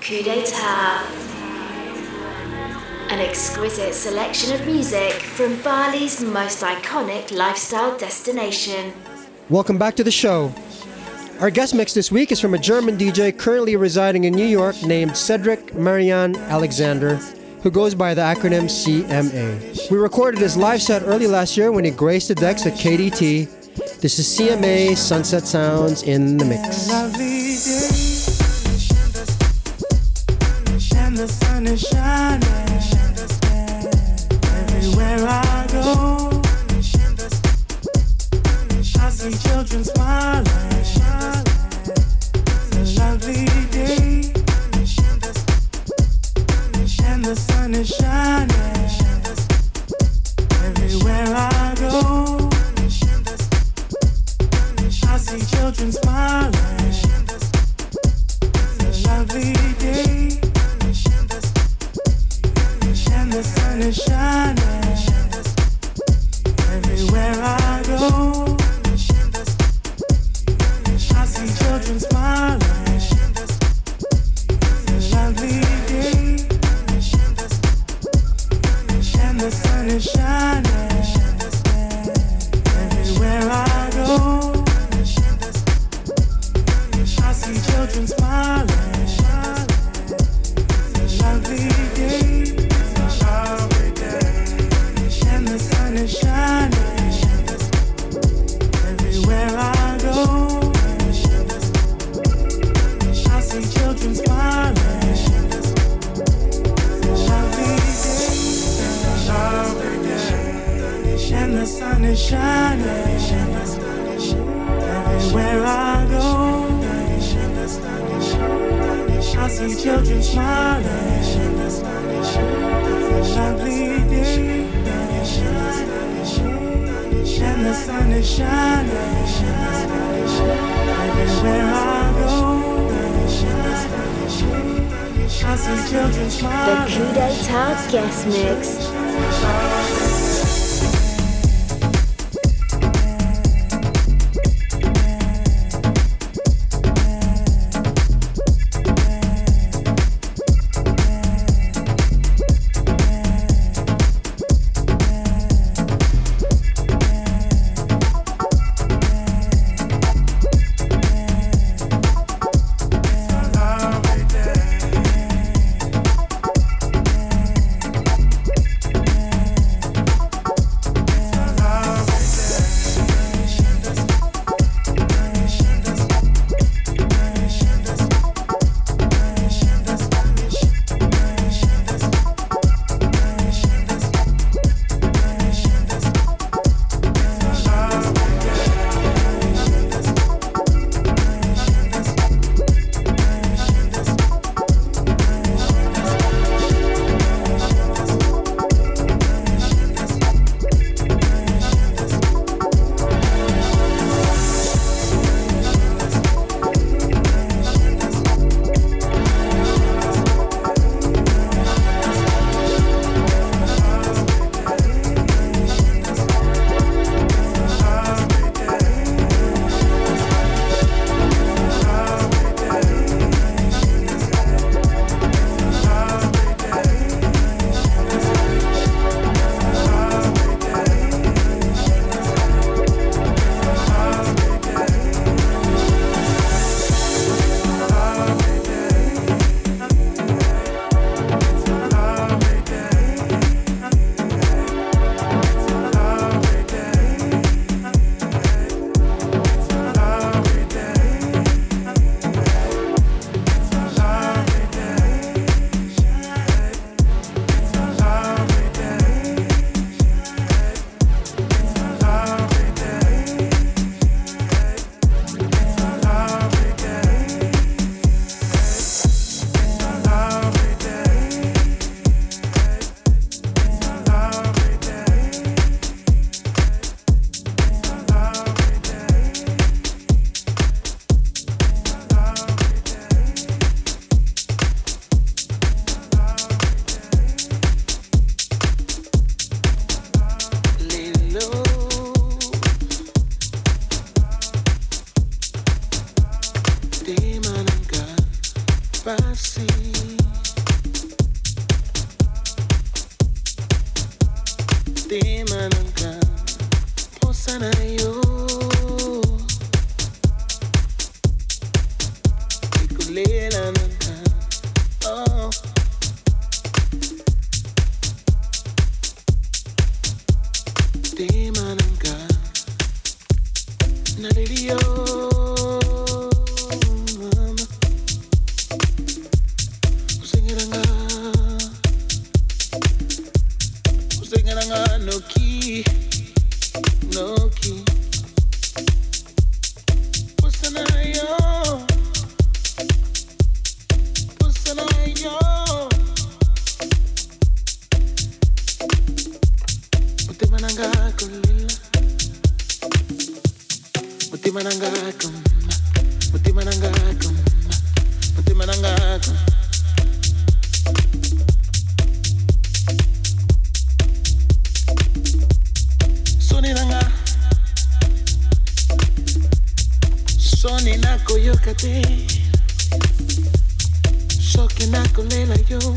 KU DE TA. An exquisite selection of music from Bali's most iconic lifestyle destination. Welcome back to the show. Our guest mix this week is from a German DJ currently residing in New York named Cedric Marian Alexander, who goes by the acronym CMA. We recorded his live set early last year when he graced the decks at KDT. This is CMA Sunset Sounds in the mix. Sun see children smiling. And the sun is shining everywhere I go. I see children The smiling. Coup guest mix. Sokinako yokate Sokinako lela yo.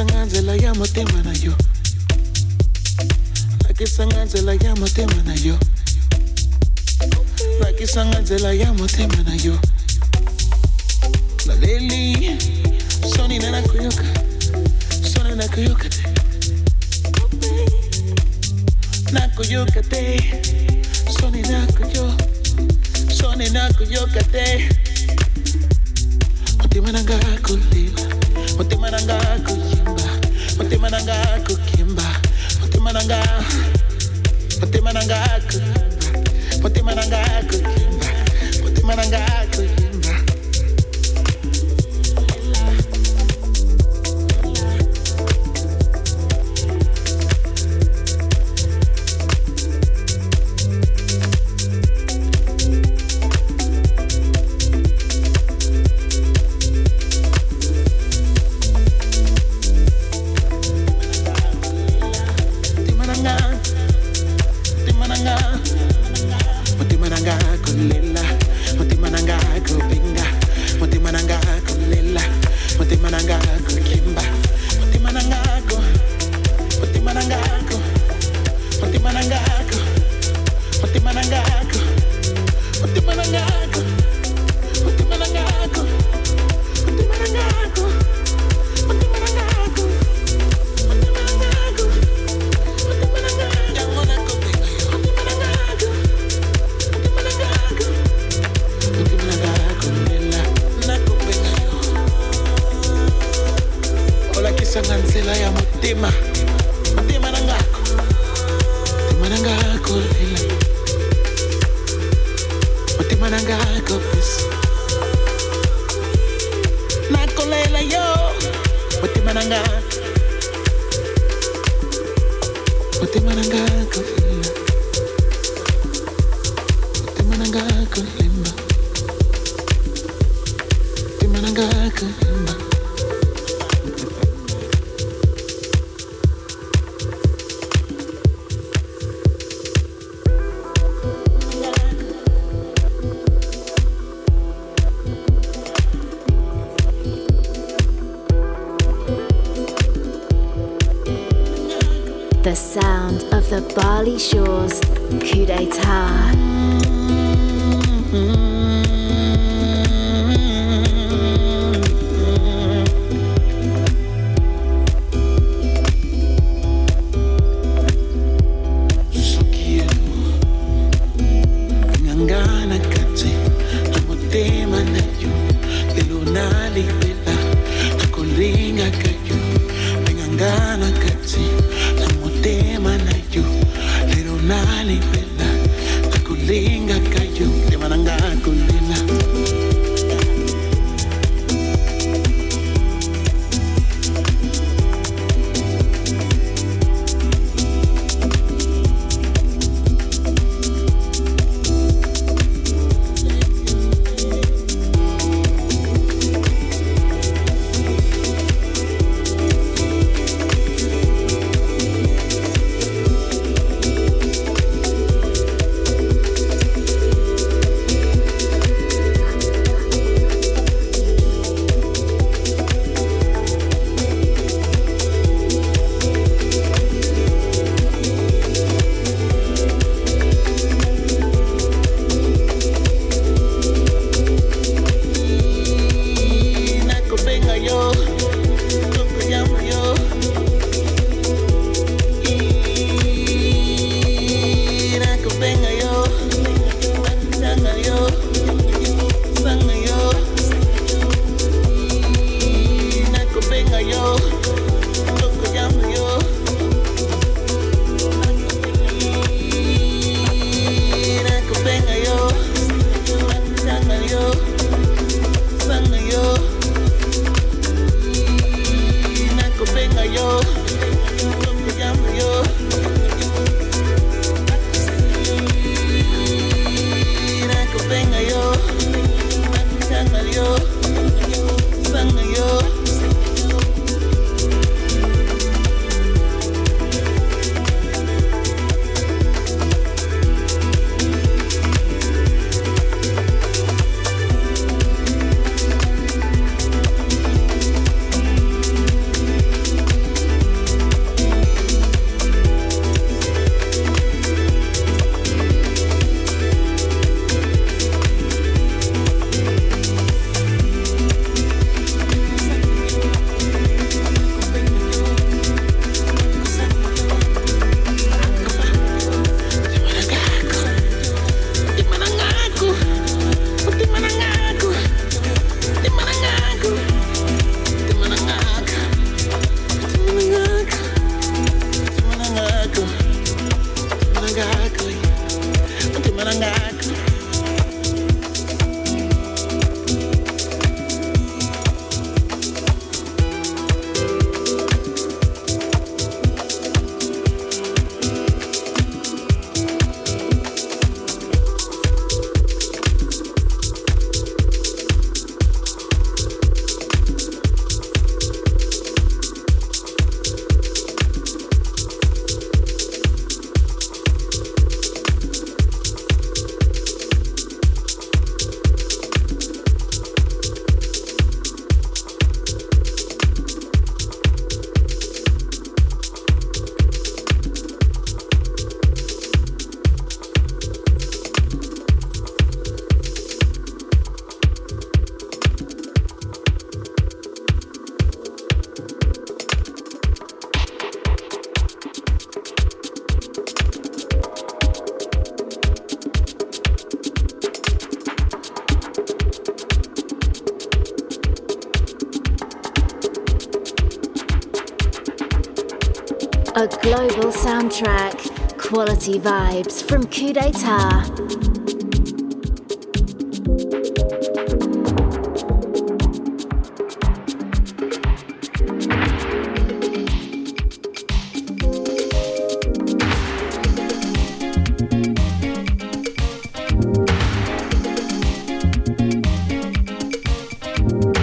Angela, llámate na yo. Like San Angela, na yo. Like San Angela, na yo. La Leli, Sony nena kuyoka, Sony na kuyokate. Na kuyokate, soni na kuyo, Sony na kuyokate. Motema kuliwa, otimananga kuyo. Matemananga kukimba. Matemananga Matemananga kukimba. Matemananga kukimba. yo Utimananga Utimananga kafila Utimananga kalimba Utimananga kalimba the Bali shores, KU DE TA. track, Quality Vibes from KU DE TA. thank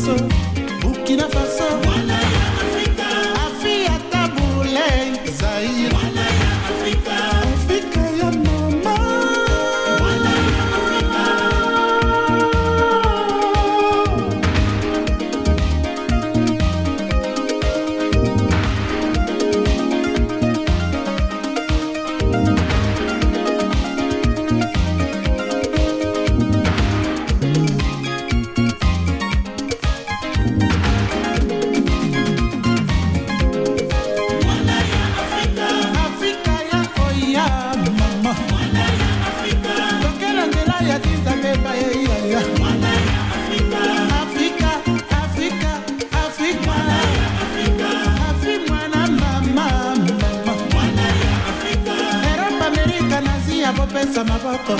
Faso, Burkina Faso, kopesa maboko.